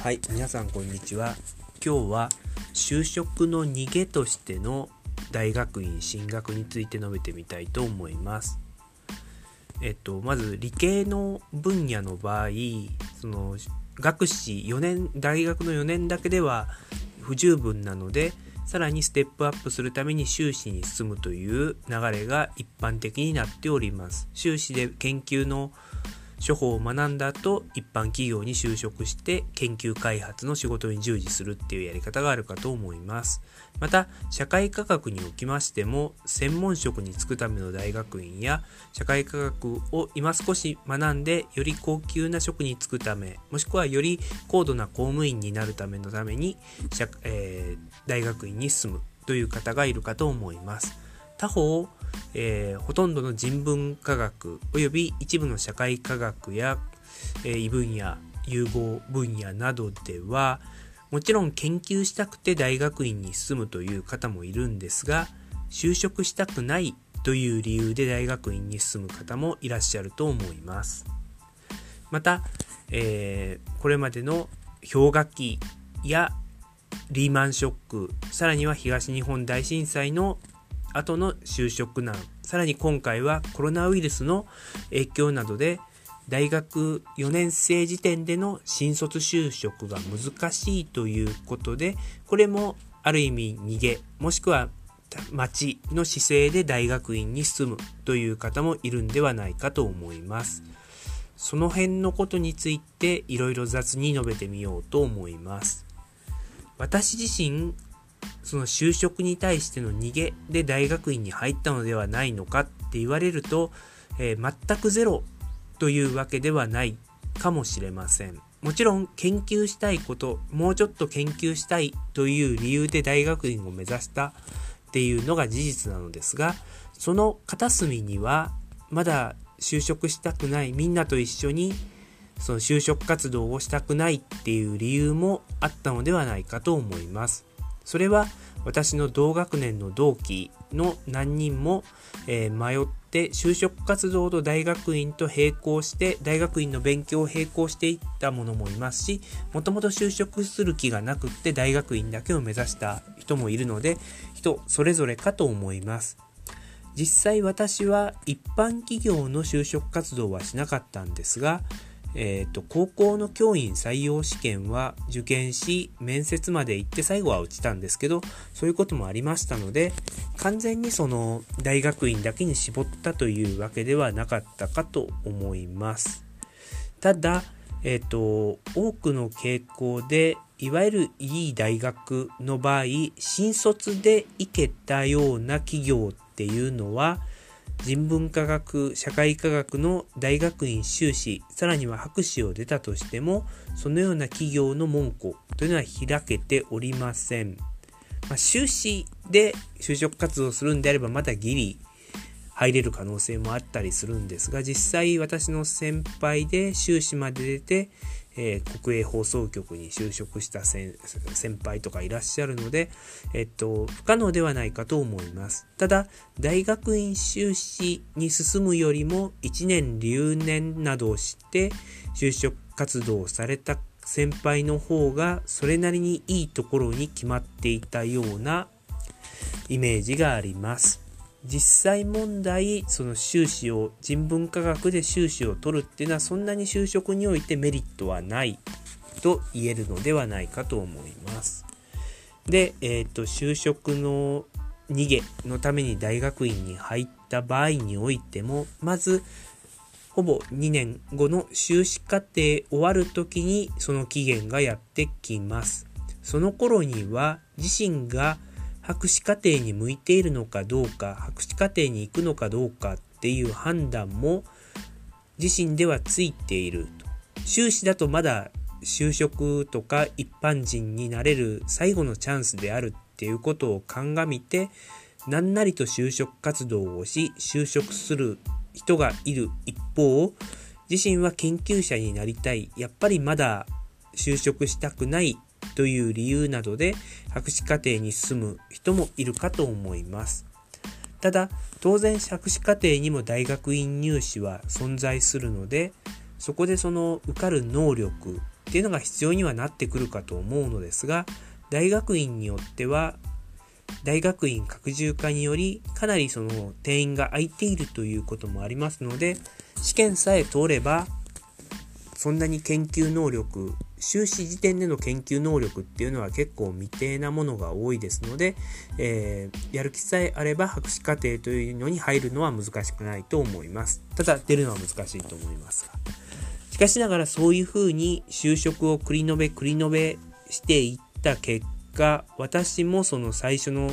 はい、皆さんこんにちは。今日は就職の逃げとしての大学院進学について述べてみたいと思います。えっと、まず理系の分野の場合、その学士4年、大学の4年だけでは不十分なので、さらにステップアップするために修士に進むという流れが一般的になっております。修士で研究の処方を学んだ後一般企業に就職して研究開発の仕事に従事するっていうやり方があるかと思います。また社会科学におきましても専門職に就くための大学院や社会科学を今少し学んでより高級な職に就くためもしくはより高度な公務員になるためのために社、えー大学院に進むという方がいるかと思います。他方、えーほとんどの人文科学および一部の社会科学や、えー異分野融合分野などではもちろん研究したくて大学院に進むという方もいるんですが就職したくないという理由で大学院に進む方もいらっしゃると思います。また、えーこれまでの氷河期やリーマンショックさらには東日本大震災の後の就職難さらに今回はコロナウイルスの影響などで大学4年生時点での新卒就職が難しいということでこれもある意味逃げもしくは町の姿勢で大学院に進むという方もいるんではないかと思います。その辺のことについていろいろ雑に述べてみようと思います。私自身その就職に対しての逃げで大学院に入ったのではないのかって言われると、えー全くゼロというわけではないかもしれません。もちろん研究したいこと、もうちょっと研究したいという理由で大学院を目指したっていうのが事実なのですが、その片隅にはまだ就職したくないみんなと一緒にその就職活動をしたくないっていう理由もあったのではないかと思います。それは私の同学年の同期の何人も、え迷って就職活動と大学院と並行して大学院の勉強を並行していったものもいますしもともと就職する気がなくって大学院だけを目指した人もいるので人それぞれかと思います。実際私は一般企業の就職活動はしなかったんですが、えーと高校の教員採用試験は受験し面接まで行って最後は落ちたんですけどそういうこともありましたので完全にその大学院だけに絞ったというわけではなかったかと思います。ただ、えっ、と、多くの傾向で、いわゆるいい大学の場合、新卒で行けたような企業っていうのは、人文科学、社会科学の大学院修士、さらには博士を出たとしても、そのような企業の門戸というのは開けておりません。まあ、修士で就職活動するんであれば、まだギリ入れる可能性もあったりするんですが実際私の先輩で修士まで出て、えー国営放送局に就職した先先輩とかいらっしゃるので、えっと、不可能ではないかと思いますただ大学院修士に進むよりも1年留年などをして就職活動をされた先輩の方がそれなりにいいところに決まっていたようなイメージがあります。実際問題その修士を人文科学で修士を取るっていうのはそんなに就職においてメリットはないと言えるのではないかと思います。で、えっ、と就職の逃げのために大学院に入った場合においてもまずほぼ2年後の修士課程終わる時にその期限がやってきます。その頃には自身が博士課程に向いているのかどうか博士課程に行くのかどうかっていう判断も自身ではついていると。修士だとまだ就職とか一般人になれる最後のチャンスであるっていうことを鑑みて何なりと就職活動をし就職する人がいる一方自身は研究者になりたい。やっぱりまだ就職したくないという理由などで博士課程に進む人もいるかと思います。ただ当然博士課程にも大学院入試は存在するのでそこでその受かる能力っていうのが必要にはなってくるかと思うのですが大学院によっては大学院拡充化によりかなりその定員が空いているということもありますので試験さえ通ればそんなに研究能力修士時点での研究能力っていうのは結構未定なものが多いですので、えー、やる気さえあれば博士課程というのに入るのは難しくないと思います。ただ出るのは難しいと思いますが。しかしながらそういうふうに就職を繰り延べ繰り延べしていった結果私もその最初の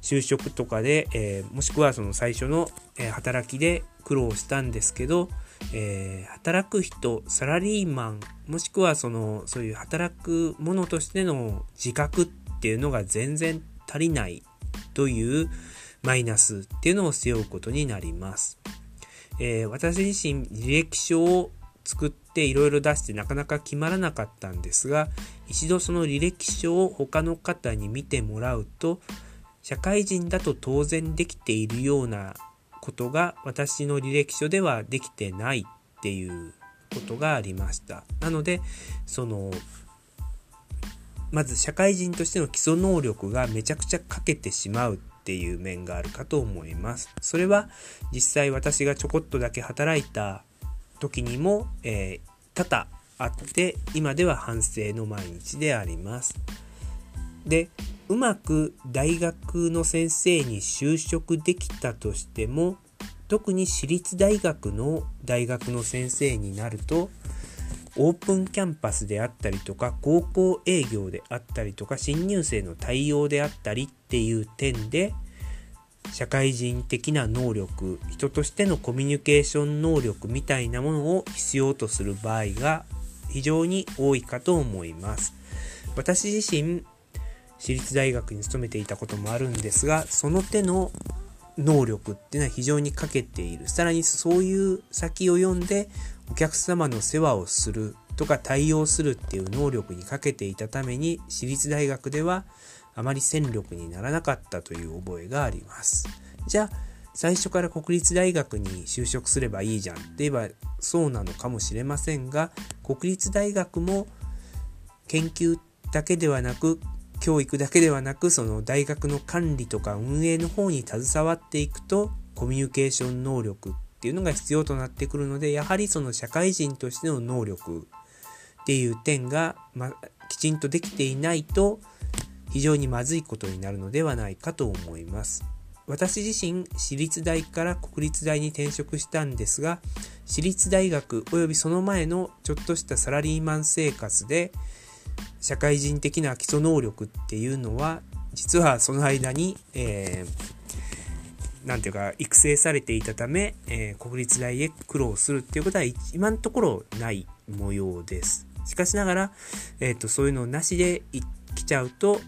就職とかで、えー、もしくはその最初の、え働きで苦労したんですけど、えー、働く人サラリーマンもしくはそのそういう働く者としての自覚っていうのが全然足りないというマイナスっていうのを背負うことになります。えー、私自身履歴書を作っていろいろ出してなかなか決まらなかったんですが一度その履歴書を他の方に見てもらうと社会人だと当然できているようなことが私の履歴書ではできてないっていうことがありました。なので、その、まず社会人としての基礎能力がめちゃくちゃ欠けてしまうっていう面があるかと思います。それは実際私がちょこっとだけ働いた時にも、えー、多々あって今では反省の毎日であります。でうまく大学の先生に就職できたとしても特に私立大学の大学の先生になるとオープンキャンパスであったりとか高校営業であったりとか新入生の対応であったりっていう点で社会人的な能力人としてのコミュニケーション能力みたいなものを必要とする場合が非常に多いかと思います。私自身私立大学に勤めていたこともあるんですがその手の能力っていうのは非常に欠けている。さらにそういう先を読んでお客様の世話をするとか対応するっていう能力に欠けていたために私立大学ではあまり戦力にならなかったという覚えがあります。じゃあ最初から国立大学に就職すればいいじゃんって言えばそうなのかもしれませんが国立大学も研究だけではなく教育だけではなくその大学の管理とか運営の方に携わっていくとコミュニケーション能力っていうのが必要となってくるのでやはりその社会人としての能力っていう点が、ま、きちんとできていないと非常にまずいことになるのではないかと思います。私自身私立大から国立大に転職したんですが私立大学およびその前のちょっとしたサラリーマン生活で社会人的な基礎能力っていうのは実はその間に、えー、ていうか育成されていたため、えー、国立大へ苦労するっていうことは今のところない模様です。しかしながら、えーと、そういうのなしで来ちゃうと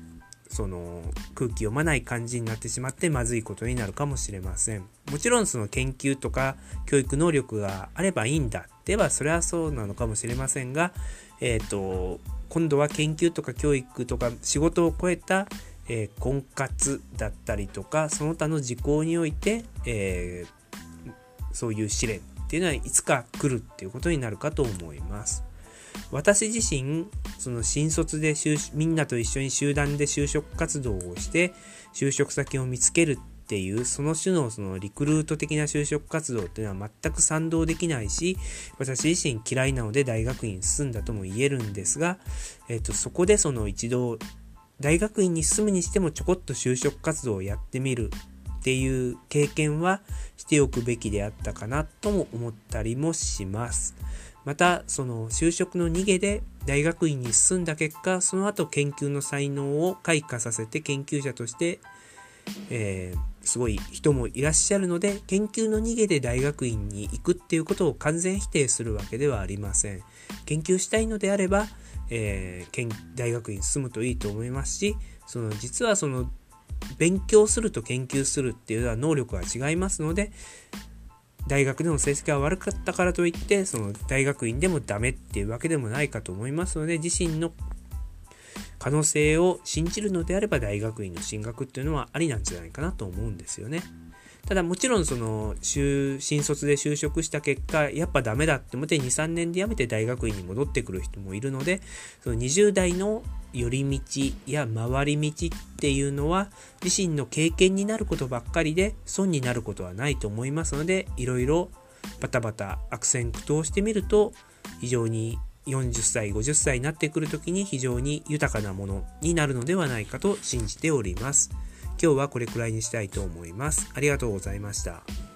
その空気読まない感じになってしまってまずいことになるかもしれません。もちろんその研究とか教育能力があればいいんだではそれはそうなのかもしれませんが、えっ、ー、と今度は研究とか教育とか仕事を超えた、えー、婚活だったりとかその他の事項において、えー、そういう試練っていうのはいつか来るっていうことになるかと思います。私自身その新卒でみんなと一緒に集団で就職活動をして就職先を見つけるっていうその種のそのリクルート的な就職活動っていうのは全く賛同できないし私自身嫌いなので大学院進んだとも言えるんですが、えーと、そこでその一度大学院に進むにしてもちょこっと就職活動をやってみるっていう経験はしておくべきであったかなとも思ったりもします。またその就職の逃げで大学院に進んだ結果その後研究の才能を開花させて研究者として、えーすごい人もいらっしゃるので研究の逃げで大学院に行くっていうことを完全否定するわけではありません。研究したいのであれば、えー、大学院に進むといいと思いますしその実はその勉強すると研究するっていうのは能力が違いますので大学での成績が悪かったからといってその大学院でもダメっていうわけでもないかと思いますので自身の可能性を信じるのであれば大学院の進学っていうのはありなんじゃないかなと思うんですよね。ただもちろんその新卒で就職した結果やっぱダメだって思って23年で辞めて大学院に戻ってくる人もいるのでその20代の寄り道や回り道っていうのは自身の経験になることばっかりで損になることはないと思いますのでいろいろバタバタ悪戦苦闘してみると非常に40歳50歳になってくる時に非常に豊かなものになるのではないかと信じております。今日はこれくらいにしたいと思います。ありがとうございました。